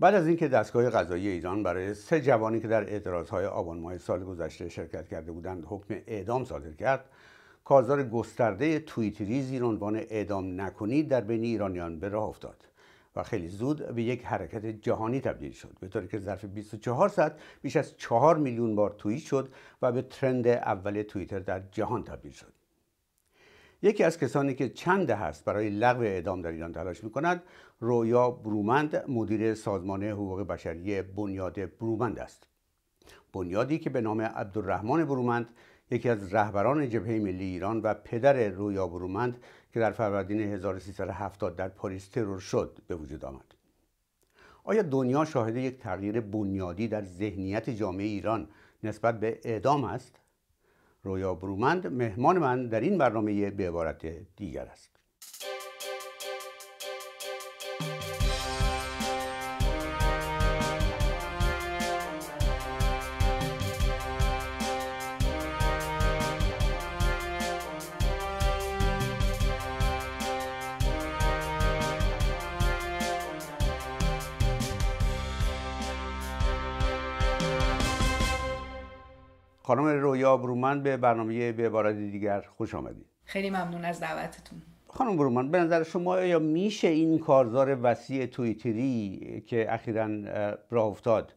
بعد از اینکه دستگاه قضایی ایران برای سه جوانی که در اعتراضهای آبان ماه سال گذشته شرکت کرده بودند حکم اعدام صادر کرد کارزار گسترده توییتری زیر عنوان اعدام نکنید در بین ایرانیان به راه افتاد و خیلی زود به یک حرکت جهانی تبدیل شد به طوری که ظرف 24 ساعت بیش از 4 میلیون بار توییت شد و به ترند اول توییتر در جهان تبدیل شد. یکی از کسانی که چند هست برای لغو اعدام در ایران تلاش می کند رویا برومند مدیر سازمان حقوق بشری بنیاد برومند است. بنیادی که به نام عبدالرحمن برومند یکی از رهبران جبهه ملی ایران و پدر رویا برومند که در فروردین 1370 در پاریس ترور شد به وجود آمد. آیا دنیا شاهد یک تغییر بنیادی در ذهنیت جامعه ایران نسبت به اعدام است؟ رویا برومند مهمان من در این برنامه به عبارت دیگر است. خانم رویا برومند به برنامه به عبارت دیگر خوش آمدید. خیلی ممنون از دعوتتون. خانم برومند به نظر شما یا میشه این کارزار وسیع تویتری که اخیرا راه افتاد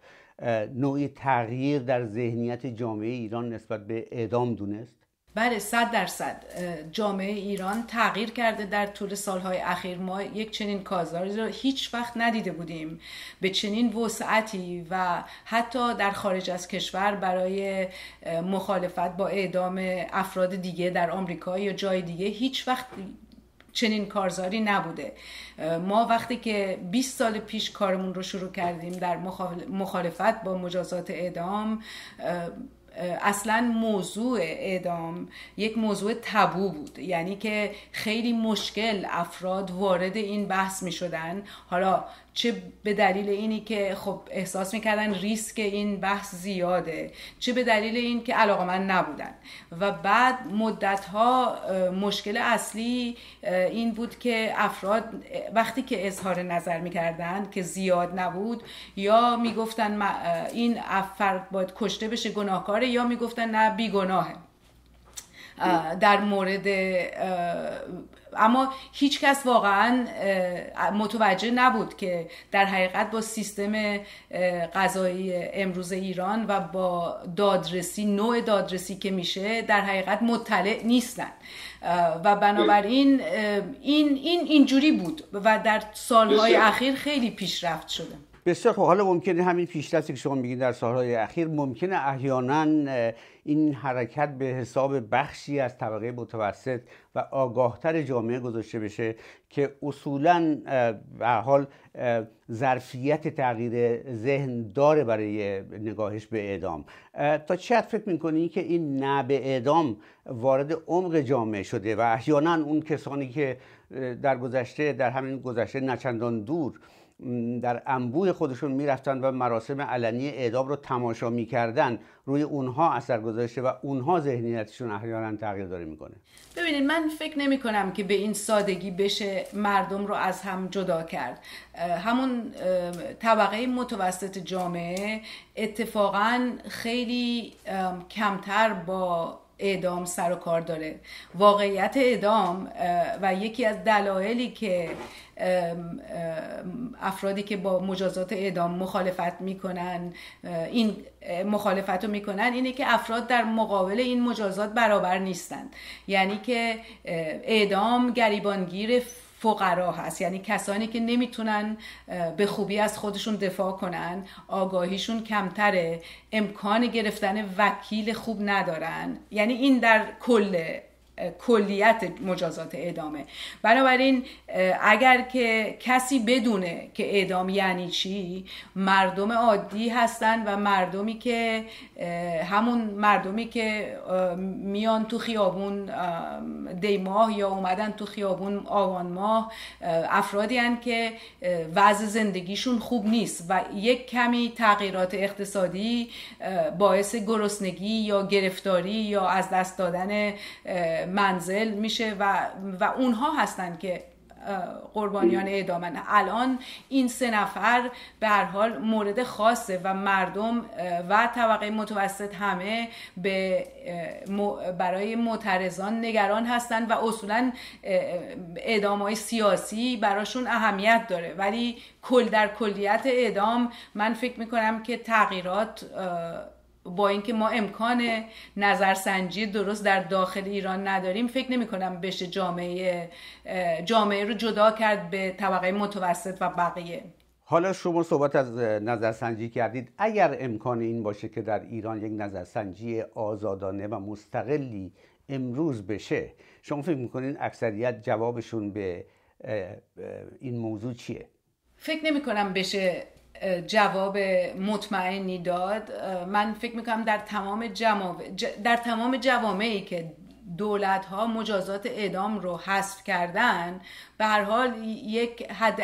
نوعی تغییر در ذهنیت جامعه ایران نسبت به اعدام دونست؟ بله صد درصد. جامعه ایران تغییر کرده در طول سالهای اخیر. ما یک چنین کازاری را هیچ وقت ندیده بودیم. به چنین وسعتی و حتی در خارج از کشور برای مخالفت با اعدام افراد دیگه در آمریکا یا جای دیگه هیچ وقت چنین کارزاری نبوده. ما وقتی که 20 سال پیش کارمون رو شروع کردیم در مخالفت با مجازات اعدام اصلا موضوع اعدام یک موضوع تبو بود. یعنی که خیلی مشکل افراد وارد این بحث می شدن حالا چه به دلیل اینی که خب احساس می‌کردن ریسک این بحث زیاده چه به دلیل این که علاقه من نبودن. و بعد مدت ها مشکل اصلی این بود که افراد وقتی که اظهار نظر می‌کردن که زیاد نبود یا می‌گفتن این فرد باید کشته بشه گناهکاره یا می‌گفتن نه بیگناهه. در مورد اما هیچ کس واقعا متوجه نبود که در حقیقت با سیستم قضایی امروز ایران و با دادرسی نوع دادرسی که میشه در حقیقت مطلع نیستن. و بنابراین این این اینجوری بود و در سالهای اخیر خیلی پیشرفت شده. بسیار خب حالا ممکنه همین پیشرفتی که شما میگید در سالهای اخیر ممکنه احیانا این حرکت به حساب بخشی از طبقه متوسط و آگاهتر جامعه گذاشته بشه که اصولا به حال ظرفیت تغییر ذهن داره برای نگاهش به اعدام. تا چه فکر می‌کنی که این نه به اعدام وارد عمق جامعه شده و احیانا اون کسانی که در گذشته در همین گذشته نچندان دور در انبوه خودشون می‌رفتن و مراسم علنی اعدام رو تماشا می‌کردن. روی اونها اثر گذاشته و اونها ذهنیتشون احیانا تغییر داره می‌کنه. ببینید من فکر نمی کنم که به این سادگی بشه مردم رو از هم جدا کرد. همون طبقه متوسط جامعه اتفاقا خیلی کمتر با اعدام سر و کار داره. واقعیت اعدام و یکی از دلایلی که افرادی که با مجازات اعدام مخالفت می‌کنن این مخالفت رو می‌کنن اینه که افراد در مقابل این مجازات برابر نیستند یعنی که اعدام گریبانگیر فقرا هست. یعنی کسانی که نمی‌تونن به خوبی از خودشون دفاع کنن آگاهیشون کمتره امکان گرفتن وکیل خوب ندارن. یعنی این در کل کلیت مجازات اعدامه. بنابراین اگر که کسی بدونه که اعدام یعنی چی مردم عادی هستن و مردمی که همون مردمی که میان تو خیابون دیماه یا اومدن تو خیابون آوان ماه افرادی هن که وضع زندگیشون خوب نیست و یک کمی تغییرات اقتصادی باعث گرسنگی یا گرفتاری یا از دست دادن منزل میشه و, و اونها هستن که قربانیان اعدامن. الان این سه نفر به هر حال مورد خاصه و مردم و طبقه متوسط همه به برای معترضان نگران هستند و اصولا اعدام های سیاسی براشون اهمیت داره. ولی کل در کلیت اعدام من فکر می‌کنم که تغییرات با اینکه ما امکان نظرسنجی درست در داخل ایران نداریم فکر نمی کنم بشه جامعه جامعه رو جدا کرد به طبقه متوسط و بقیه حالا شما صحبت از نظرسنجی کردید اگر امکان این باشه که در ایران یک نظرسنجی آزادانه و مستقلی امروز بشه شما فکر می‌کنین اکثریت جوابشون به این موضوع چیه؟ فکر نمی کنم بشه جواب مطمئنی داد. من فکر می‌کنم در تمام در تمام جوامعی که دولت ها مجازات اعدام رو حذف کردن به هر حال یک حد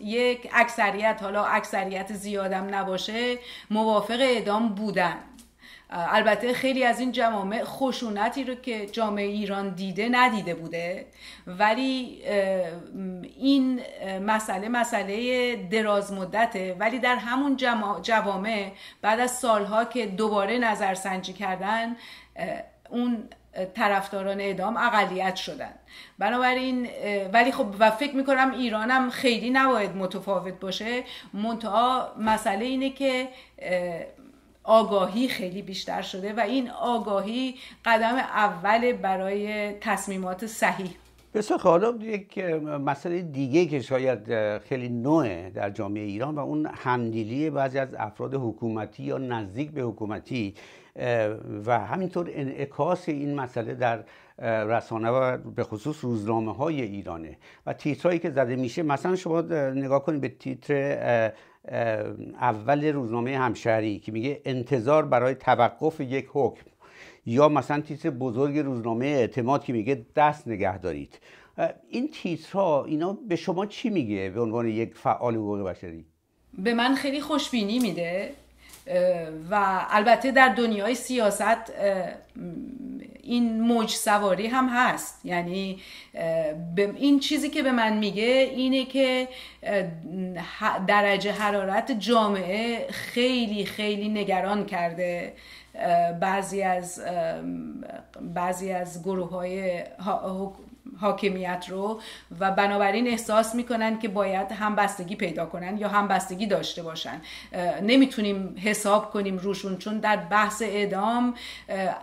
یک اکثریت حالا اکثریت زیادم نباشه موافق اعدام بودن. البته خیلی از این جوامع خشونتی رو که جامعه ایران دیده ندیده بوده. ولی این مسئله مسئله دراز مدته. ولی در همون جوامع بعد از سالها که دوباره نظرسنجی کردن اون طرفداران اعدام اقلیت شدن. بنابراین ولی خب و فکر می‌کنم ایرانم خیلی نباید متفاوت باشه. منتها مسئله اینه که آگاهی خیلی بیشتر شده و این آگاهی قدم اول برای تصمیمات صحیح. بسیار حالا یک مسئله دیگه که شاید خیلی نوعه در جامعه ایران و اون همدیلی بعضی از افراد حکومتی یا نزدیک به حکومتی و همینطور انعکاس این مسئله در رسانه و به خصوص روزنامه های ایرانه. و تیترهایی که زده میشه مثلا شما نگاه کنید به تیتر اول روزنامه همشهری که میگه انتظار برای توقف یک حکم. یا مثلا تیتر بزرگ روزنامه اعتماد که میگه دست نگه دارید. این تیترها اینا به شما چی میگه به عنوان یک فعال حقوق بشری؟ به من خیلی خوشبینی میده. و البته در دنیای سیاست این موج سواری هم هست. یعنی این چیزی که به من میگه اینه که درجه حرارت جامعه خیلی خیلی نگران کرده. بعضی از بعضی از گروه های حاکمیت رو و بنابراین احساس می‌کنن که باید همبستگی پیدا کنن یا همبستگی داشته باشن. نمی‌تونیم حساب کنیم روشون چون در بحث اعدام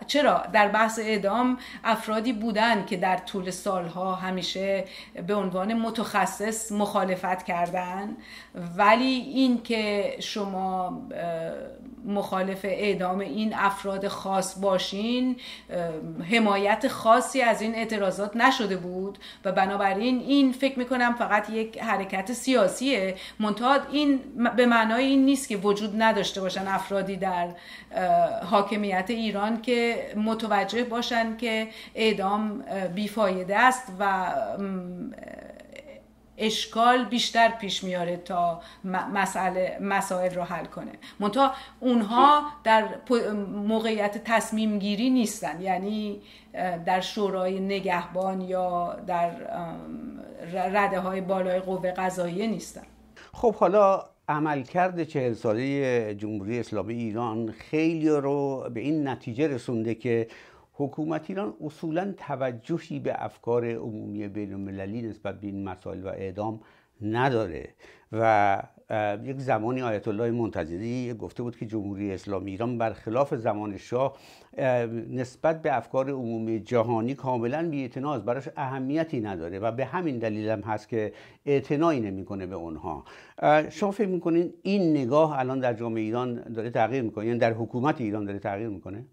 چرا؟ در بحث اعدام افرادی بودن که در طول سالها همیشه به عنوان متخصص مخالفت کردن ولی این که شما مخالف اعدام این افراد خاص باشین حمایت خاصی از این اعتراضات نشده بود و بنابراین این فکر می‌کنم فقط یک حرکت سیاسیه. منتها این به معنای این نیست که وجود نداشته باشن افرادی در حاکمیت ایران که متوجه باشن که اعدام بیفایده است و اشکال بیشتر پیش میاره تا مسئله مسائل رو حل کنه. منتها اونها در موقعیت تصمیم گیری نیستن. یعنی در شورای نگهبان یا در رده های بالای قوه قضاییه نیستن. خب حالا عملکرد چهل ساله جمهوری اسلامی ایران خیلی رو به این نتیجه رسونده که حکومت ایران اصولا توجهی به افکار عمومی بین المللی نسبت به این مسائل و اعدام نداره و یک زمانی آیت الله منتظری گفته بود که جمهوری اسلامی ایران برخلاف زمان شاه نسبت به افکار عمومی جهانی کاملا بی‌اعتناست براش اهمیتی نداره و به همین دلیل هم هست که اعتنایی نمی‌کنه به اونها. شما فکر می‌کنین این نگاه الان در جامعه ایران داره تغییر می‌کنه؟ یعنی در حکومت ایران داره تغییر می‌کنه؟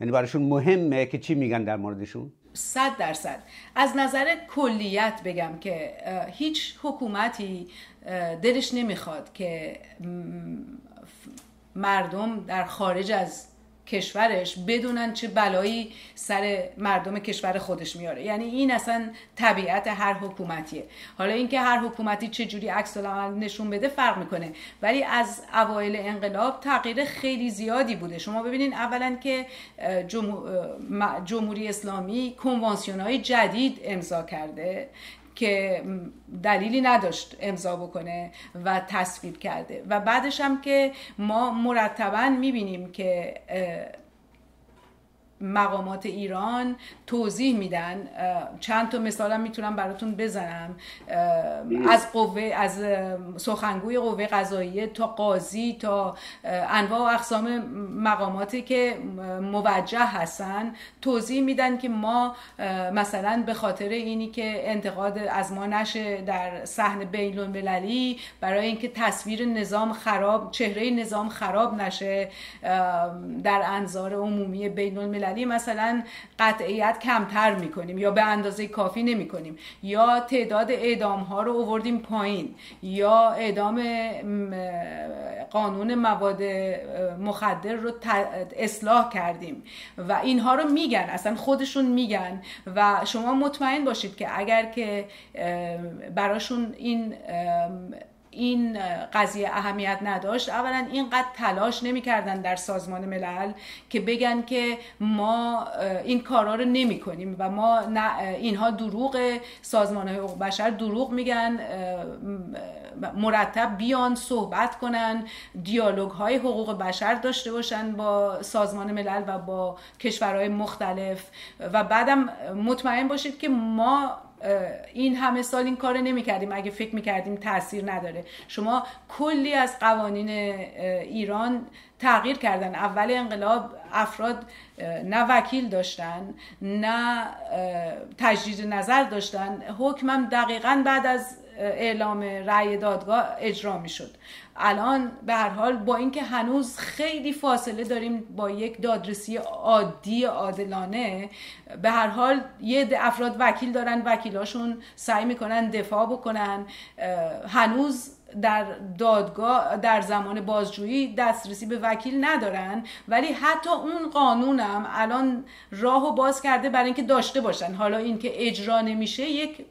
یعنی براشون مهمه که چی میگن در موردشون؟ صد درصد. از نظر کلیت بگم که هیچ حکومتی دلش نمی‌خواد که مردم در خارج از کشورش بدونن چه بلایی سر مردم کشور خودش میاره. یعنی این اصلا طبیعت هر حکومتیه. حالا اینکه هر حکومتی چه جوری عکس نشون بده فرق می‌کنه. ولی از اوایل انقلاب تغییر خیلی زیادی بوده. شما ببینید اولا که جمهوری اسلامی کنوانسیون های جدید امضا کرده. که دلیلی نداشت امضا بکنه و تصویب کرده. و بعدش هم که ما مرتبا می‌بینیم که مقامات ایران توضیح میدن. چند تا مثالم می‌تونم براتون بزنم. از قوه از سخنگوی قوه قضاییه تا قاضی تا انواع و اقسام مقاماتی که موجه هستن توضیح میدن که ما مثلا به خاطر اینی که انتقاد از ما نشه در صحن بین المللی برای اینکه تصویر نظام خراب چهره نظام خراب نشه در انظار عمومی بین المللی مثلا قطعیت کمتر می‌کنیم یا به اندازه کافی نمی‌کنیم. یا تعداد اعدام ها رو اووردیم پایین یا اعدام قانون مواد مخدر رو اصلاح کردیم و اینها رو میگن اصلا خودشون میگن و شما مطمئن باشید که اگر که براشون این این قضیه اهمیت نداشت. اولا اینقدر تلاش نمی‌کردن در سازمان ملل که بگن که ما این کارا رو نمی کنیم و ما اینها دروغ سازمان حقوق بشر دروغ میگن مرتب بیان صحبت کنن دیالوگ های حقوق بشر داشته باشن با سازمان ملل و با کشورهای مختلف. و بعدم مطمئن باشید که ما این همه سال این کار نمی کردیم اگه فکر می کردیم تاثیر نداره. شما کلی از قوانین ایران تغییر کردن. اول انقلاب افراد نه وکیل داشتن نه تجدید نظر داشتن. حکمم دقیقا بعد از اعلام رأی دادگاه اجرا می شد الان به هر حال با اینکه هنوز خیلی فاصله داریم با یک دادرسی عادی عادلانه به هر حال یه افراد وکیل دارن وکیلاشون سعی می‌کنن دفاع بکنن. هنوز در دادگاه در زمان بازجویی دسترسی به وکیل ندارن ولی حتی اون قانونم الان راهو باز کرده برای اینکه داشته باشن. حالا اینکه اجرا نمیشه یک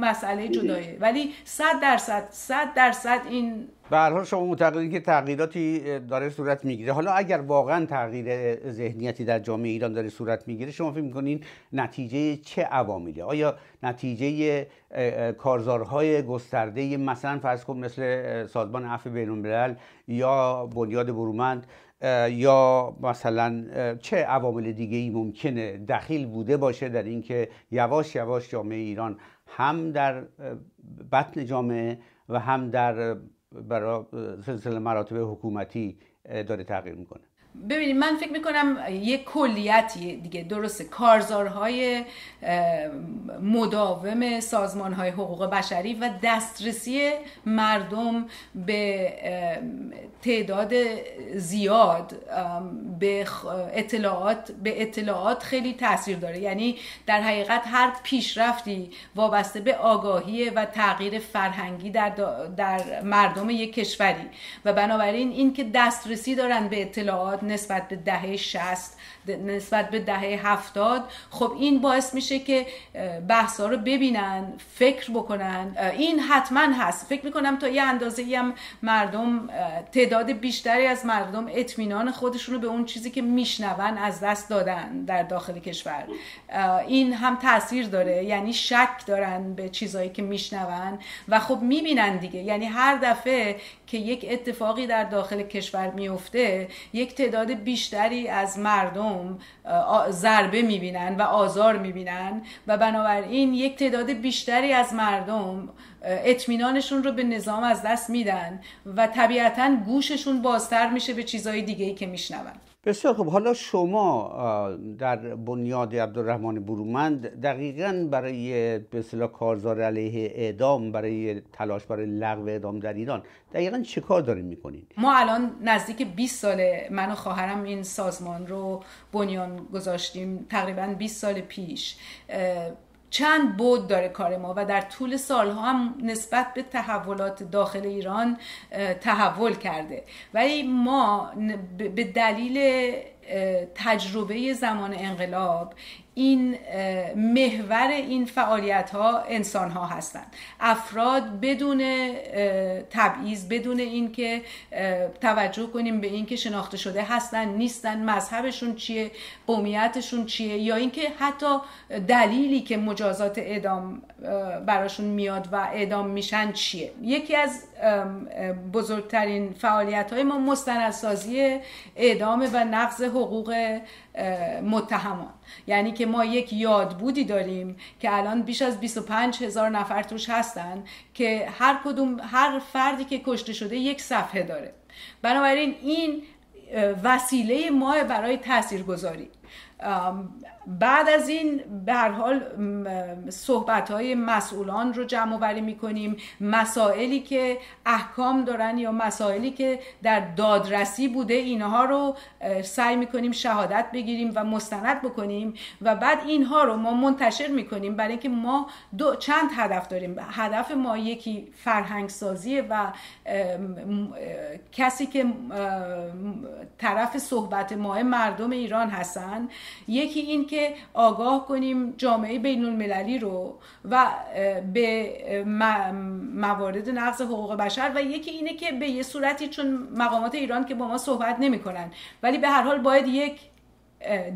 مسئله جدایه ولی صد درصد صد درصد این به حال شما معتقدید که تغییراتی داره صورت می‌گیره. حالا اگر واقعا تغییر ذهنیتی در جامعه ایران داره صورت می‌گیره شما فکر می‌کنین نتیجه چه عواملی آیا نتیجه کارزارهای گسترده مثلا فرض کن مثل سازمان عفو بین یا بنیاد برومند یا مثلا چه عوامل دیگه ای ممکنه دخیل بوده باشه در اینکه یواش یواش جامعه ایران هم در بطن جامعه و هم در برای سلسله مراتب حکومتی داره تغییر می‌کنه. ببینید من فکر می‌کنم یک کلیتی دیگه درسته کارزارهای مداوم سازمان های حقوق بشری و دسترسی مردم به تعداد زیاد به اطلاعات به اطلاعات خیلی تاثیر داره. یعنی در حقیقت هر پیشرفتی وابسته به آگاهی و تغییر فرهنگی در, در مردم یک کشوری. و بنابراین این که دسترسی دارن به اطلاعات نسبت به دهه 60 نسبت به دهه هفتاد خب این باعث میشه که بحثا رو ببینن فکر بکنن. این حتما هست. فکر می‌کنم تا یه اندازه هم مردم تعداد بیشتری از مردم اطمینان خودشون رو به اون چیزی که میشنون از دست دادن در داخل کشور. این هم تاثیر داره. یعنی شک دارن به چیزهایی که میشنون و خب می‌بینن دیگه. یعنی هر دفعه که یک اتفاقی در داخل کشور میفته یک تعداد بیشتری از مردم ضربه می‌بینن و آزار می‌بینن و بنابراین یک تعداد بیشتری از مردم اطمینانشون رو به نظام از دست میدن و طبیعتا گوششون بازتر میشه به چیزهای دیگه که میشنون. بسیار خوب. حالا شما در بنیاد عبدالرحمن برومند دقیقا برای به اصطلاح کارزار علیه اعدام برای تلاش برای لغو اعدام در ایران دقیقا چه کار دارین می‌کنین؟ ما الان نزدیک 20 ساله من و خواهرم این سازمان رو بنیان گذاشتیم تقریبا 20 سال پیش. چند بود داره کار ما و در طول سالها هم نسبت به تحولات داخل ایران تحول کرده. ولی ما به دلیل تجربه زمان انقلاب این محور این فعالیت ها انسان ها هستند. افراد بدون تبعیض بدون اینکه توجه کنیم به اینکه شناخته شده هستن نیستن مذهبشون چیه قومیتشون چیه یا اینکه حتی دلیلی که مجازات اعدام براشون میاد و اعدام میشن چیه. یکی از بزرگترین فعالیت های ما مستندسازی اعدام و نقض حقوق متهمان. یعنی که ما یک یادبودی داریم که الان بیش از 25 هزار نفر توش هستن که هر کدوم هر فردی که کشته شده یک صفحه داره. بنابراین این وسیله ما برای تاثیرگذاری. بعد از این به هر حال صحبت های مسئولان رو جمع آوری می‌کنیم. مسائلی که احکام دارن یا مسائلی که در دادرسی بوده اینها رو سعی می‌کنیم شهادت بگیریم و مستند بکنیم و بعد اینها رو ما منتشر می‌کنیم. برای اینکه ما دو چند هدف داریم. هدف ما یکی فرهنگ سازیه و کسی که طرف صحبت ما مردم ایران هستن. یکی این که آگاه کنیم جامعه بین المللی رو و به موارد نقض حقوق بشر و یکی اینه که به یه صورتی چون مقامات ایران که با ما صحبت نمی‌کنن. ولی به هر حال باید یک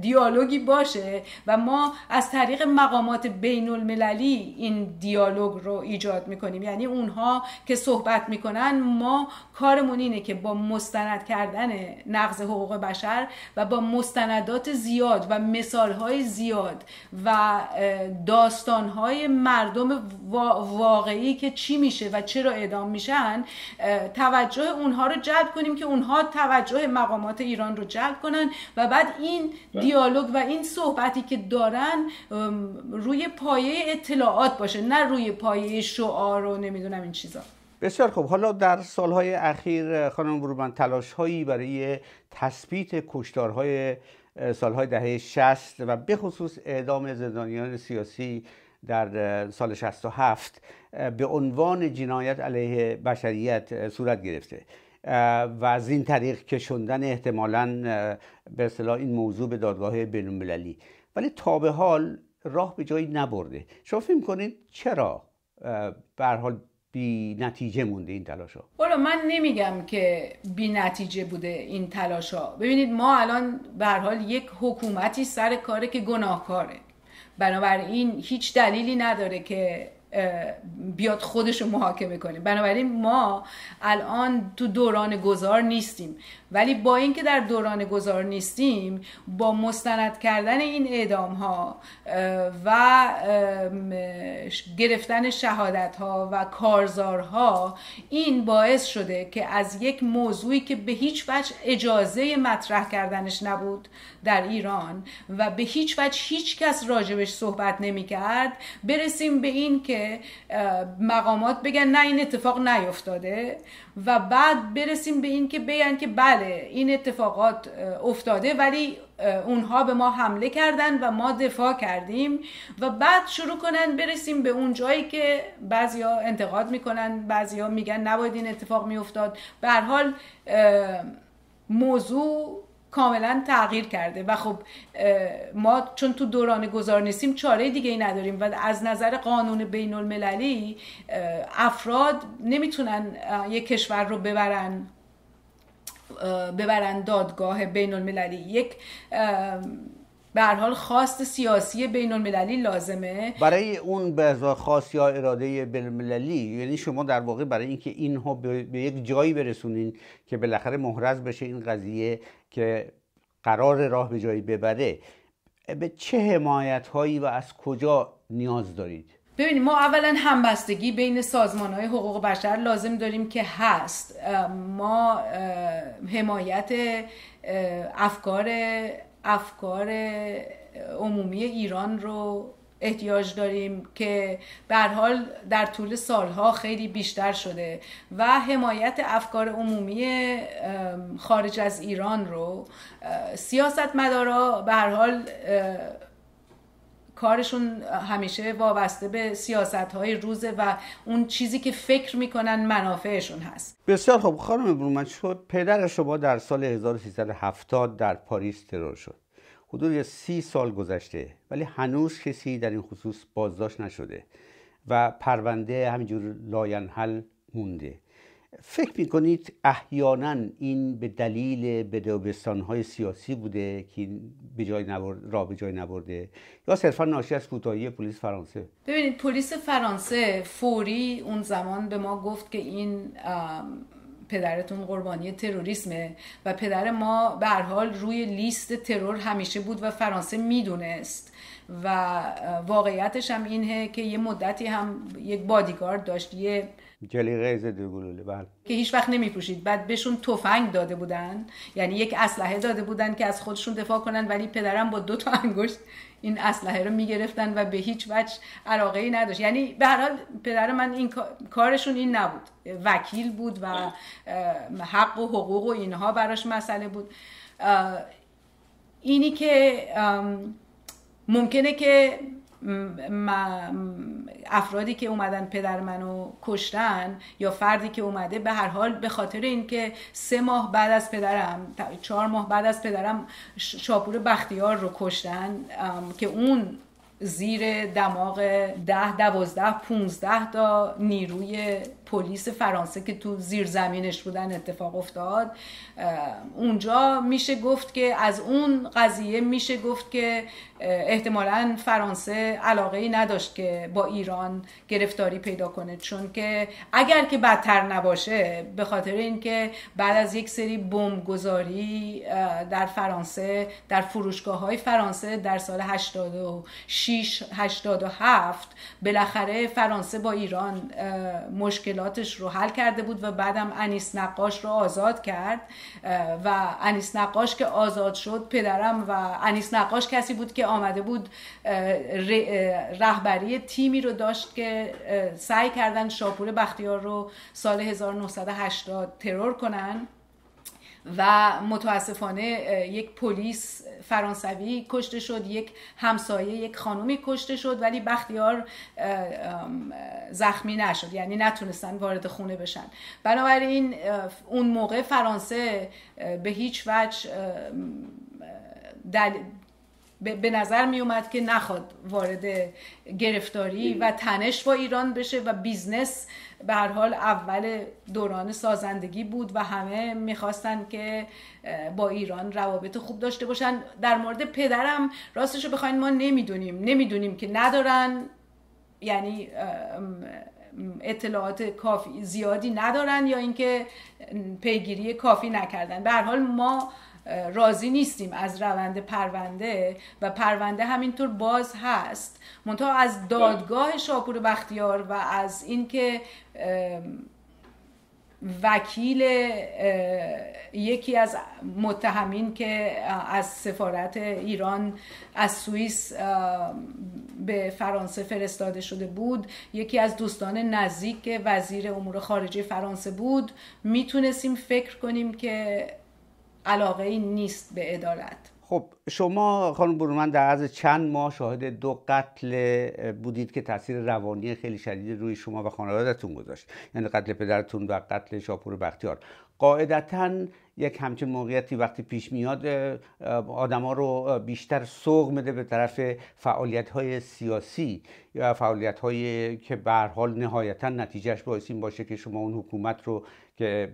دیالوگی باشه و ما از طریق مقامات بین المللی این دیالوگ رو ایجاد می‌کنیم. یعنی اونها که صحبت می‌کنن ما کارمون اینه که با مستند کردن نقض حقوق بشر و با مستندات زیاد و مثالهای زیاد و داستانهای مردم واقعی که چی میشه و چرا اعدام میشن توجه اونها رو جلب کنیم که اونها توجه مقامات ایران رو جلب کنن و بعد این دیالوگ و این صحبتی که دارن روی پایه اطلاعات باشه نه روی پایه شعار و نمی‌دونم این چیزا. بسیار خوب. حالا در سالهای اخیر خانم برومن تلاش هایی برای تثبیت کشتارهای سالهای دهه 60 و به خصوص اعدام زندانیان سیاسی در سال 67 به عنوان جنایت علیه بشریت صورت گرفته. و از این طریق کشوندن احتمالا به اصطلاح این موضوع به دادگاه بینالمللی. ولی تا به حال راه به جایی نبرده. شما فکر کنید چرا به حال بی نتیجه مونده این تلاش ها حالا من نمیگم که بی نتیجه بوده این تلاش ها ببینید ما الان به حال یک حکومتی سر کاره که گناهکاره. بنابراین هیچ دلیلی نداره که بیاد خودش رو محاکمه کنه. بنابراین ما الان تو دوران گذار نیستیم. ولی با اینکه در دوران گذار نیستیم با مستند کردن این اعدام ها و گرفتن شهادت ها و کارزارها این باعث شده که از یک موضوعی که به هیچ وجه اجازه مطرح کردنش نبود در ایران و به هیچ وجه هیچ کس راجبش صحبت نمی کرد برسیم به این که مقامات بگن نه این اتفاق نیفتاده و بعد برسیم به این که بگن که بله این اتفاقات افتاده ولی اونها به ما حمله کردن و ما دفاع کردیم و بعد شروع کنن برسیم به اون جایی که بعضیا انتقاد می‌کنن بعضیا میگن نباید این اتفاق میافتاد. به هر حال موضوع کاملا تغییر کرده. و خب ما چون تو دوران گذار نیستیم چاره دیگه ای نداریم. و از نظر قانون بین المللی افراد نمی‌تونن یک کشور رو ببرن ببرن دادگاه بین المللی یک به حال خواست سیاسی بین المللی لازمه. برای اون به خاص یا اراده بین المللی یعنی شما در واقع برای اینکه اینها به یک جایی برسونین که بالاخره محرز بشه این قضیه که قرار راه به جایی ببره به چه حمایت هایی و از کجا نیاز دارید؟ ببینید ما اولا همبستگی بین سازمان های حقوق بشر لازم داریم که هست. ما حمایت افکار افکار عمومی ایران رو احتیاج داریم که به حال در طول سالها خیلی بیشتر شده و حمایت افکار عمومی خارج از ایران رو سیاست مدارا به هر حال کارشون همیشه وابسته به سیاست های روزه و اون چیزی که فکر می‌کنن منافعشون هست. بسیار خوب. خانم برومن شد پدر شما در سال 1370 در پاریس ترور شد. حدود سی سال گذشته ولی هنوز کسی در این خصوص بازداشت نشده و پرونده همینجور لاینحل مونده. فکر می‌کنید احیانا این به دلیل بده‌بستان های سیاسی بوده که به جای راه به جایی نبرده؟ یا صرفا ناشی از کوتاهی پلیس فرانسه؟ ببینید پلیس فرانسه فوری اون زمان به ما گفت که این پدرتون قربانی تروریسمه و پدر ما به هر حال روی لیست ترور همیشه بود و فرانسه می‌دونست. و واقعیتش هم اینه که یه مدتی هم یک بادیگارد داشت یه جلیقه ضد گلوله بله. که هیچ وقت نمیپوشید. بعد بهشون تفنگ داده بودن. یعنی یک اسلحه داده بودن که از خودشون دفاع کنن ولی پدرم با دو تا انگشت این اسلحه رو می‌گرفتن و به هیچ وجه علاقه ای نداشت. یعنی به هر حال پدر من این کارشون این نبود. وکیل بود و حق و حقوق و اینها براش مسئله بود. اینی که ممکنه که افرادی که اومدن پدر منو کشتن یا فردی که اومده به هر حال به خاطر اینکه سه ماه بعد از پدرم چهار ماه بعد از پدرم شاپور بختیار رو کشتن که اون زیر دماغ ده دوازده پونزده تا نیروی پلیس فرانسه که تو زیر زمینش بودن اتفاق افتاد اونجا میشه گفت که از اون قضیه میشه گفت که احتمالا فرانسه علاقه ای نداشت که با ایران گرفتاری پیدا کنه. چون که اگر که بدتر نباشه به خاطر اینکه بعد از یک سری بمبگذاری در فرانسه در فرودگاه های فرانسه در سال 86 87 بالاخره فرانسه با ایران مشکلاتش رو حل کرده بود و بعدم انیس نقاش رو آزاد کرد. و انیس نقاش که آزاد شد پدرم و انیس نقاش کسی بود که آمده بود رهبری تیمی رو داشت که سعی کردن شاپور بختیار رو سال 1980 ترور کنن. و متاسفانه یک پلیس فرانسوی کشته شد یک همسایه یک خانومی کشته شد ولی بختیار زخمی نشد یعنی نتونستن وارد خونه بشن. بنابراین اون موقع فرانسه به هیچ وجه دل... به نظر می اومد که نخواد وارد گرفتاری و تنش با ایران بشه و بیزنس به هر حال اول دوران سازندگی بود و همه می‌خواستن که با ایران روابط خوب داشته باشن. در مورد پدرم راستش رو بخواین ما نمی‌دونیم. نمی‌دونیم که ندارن یعنی اطلاعات کافی زیادی ندارن یا اینکه پیگیری کافی نکردن. به هر حال ما راضی نیستیم از روند پرونده و پرونده همینطور باز هست. منتها از دادگاه شاپور بختیار و از اینکه وکیل یکی از متهمین که از سفارت ایران از سوئیس به فرانسه فرستاده شده بود یکی از دوستان نزدیک وزیر امور خارجه فرانسه بود. می‌تونستیم فکر کنیم که علاقه ای نیست به عدالت. خب شما خانم برومن در عرض چند ماه شاهد دو قتل بودید که تاثیر روانی خیلی شدید روی شما و خانوادهتون گذاشت. یعنی قتل پدرتون و قتل شاپور بختیار. قاعدتا یک همچین موقعیتی وقتی پیش میاد آدما رو بیشتر سوق میده به طرف فعالیت های سیاسی یا فعالیت هایی که به حال نهایتا نتیجهش باعث این باشه که شما اون حکومت رو که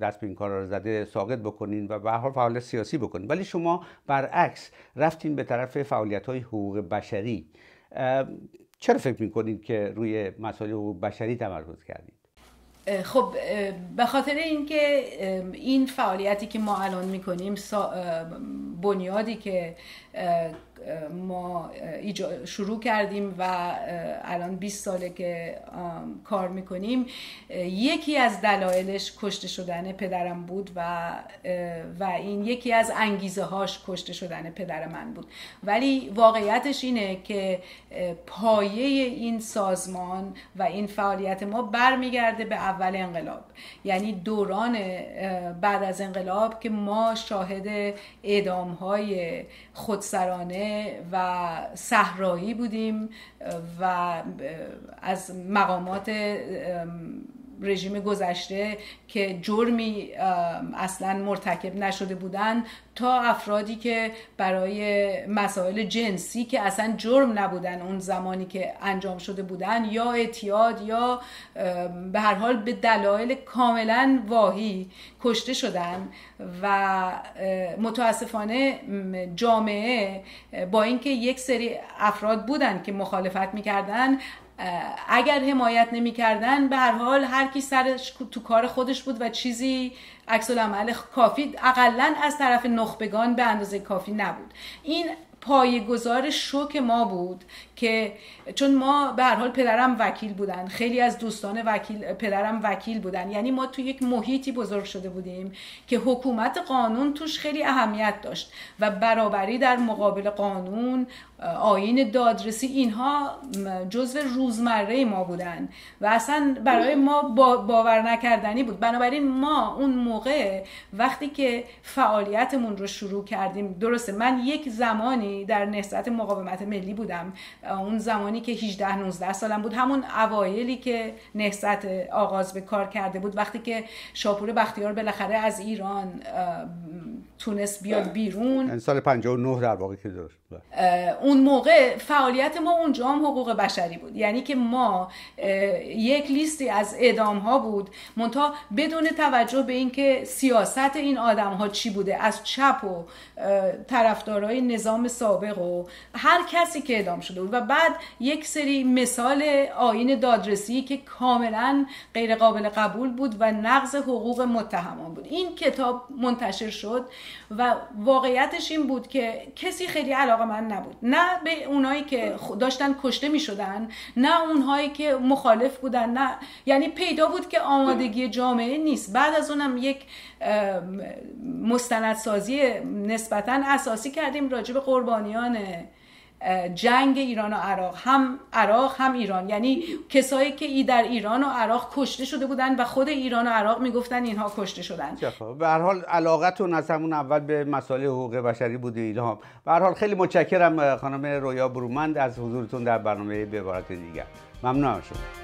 دست به این کار رو زده ساقط بکنین و به حال فعالیت سیاسی بکنین. ولی شما برعکس رفتین به طرف فعالیت های حقوق بشری. چرا فکر می‌کنید که روی مسائل حقوق بشری تمرکز کردید خب به خاطر اینکه این فعالیتی که ما الان می‌کنیم بنیادی که ما شروع کردیم و الان 20 ساله که کار می‌کنیم. یکی از دلایلش کشته شدن پدرم بود و و این یکی از انگیزه هاش کشته شدن پدر من بود. ولی واقعیتش اینه که پایه این سازمان و این فعالیت ما برمیگرده به اول انقلاب. یعنی دوران بعد از انقلاب که ما شاهد اعدام های خودسرانه و صحرایی بودیم و از مقامات رژیم گذشته که جرمی اصلا مرتکب نشده بودن تا افرادی که برای مسائل جنسی که اصلا جرم نبودن اون زمانی که انجام شده بودن یا اعتیاد یا به هر حال به دلایل کاملا واهی کشته شدن و متاسفانه جامعه با اینکه یک سری افراد بودن که مخالفت می‌کردن اگر حمایت نمی‌کردن به هر حال هر کی سرش تو کار خودش بود و چیزی عکس عمل کافی اقلا از طرف نخبگان به اندازه کافی نبود. این پایگزار شوک ما بود که چون ما به هر حال پدرم وکیل بودن خیلی از دوستان وکیل پدرم وکیل بودن. یعنی ما تو یک محیطی بزرگ شده بودیم که حکومت قانون توش خیلی اهمیت داشت و برابری در مقابل قانون آین دادرسی اینها جزو روزمره ما بودن و اصلا برای ما باور نکردنی بود. بنابراین ما اون موقع وقتی که فعالیتمون رو شروع کردیم درسته من یک زمانی در نهضت مقاومت ملی بودم اون زمانی که 18 19 سالم بود همون اوایلی که نهضت آغاز به کار کرده بود وقتی که شاپور بختیار بالاخره از ایران تونست بیاد بله. بیرون یعنی سال 59 در واقع که داشت. اون موقع فعالیت ما اونجا هم حقوق بشری بود. یعنی که ما یک لیستی از اعدام ها بود. منتها بدون توجه به اینکه سیاست این آدم ها چی بوده از چپ و طرفدارای نظام سابق و هر کسی که اعدام شده بود. و بعد یک سری مثال آین دادرسی که کاملا غیر قابل قبول بود و نقض حقوق متهمان بود. این کتاب منتشر شد و واقعیتش این بود که کسی خیلی علاقه من نبود. نه به اونایی که داشتن کشته می شدن نه اونهایی که مخالف بودن نه. یعنی پیدا بود که آمادگی جامعه نیست. بعد از اونم یک مستندسازی نسبتا اساسی کردیم راجع به قربانیان جنگ ایران و عراق. هم عراق هم ایران. یعنی کسایی که ای در ایران و عراق کشته شده بودن و خود ایران و عراق می‌گفتن اینها کشته شدن. به هر حال علاقتون از همون اول به مسائل حقوق بشری بوده ایلهام به هر حال خیلی متشکرم خانم رویا برومند از حضورتون در برنامه به عبارت دیگر. ممنون شما.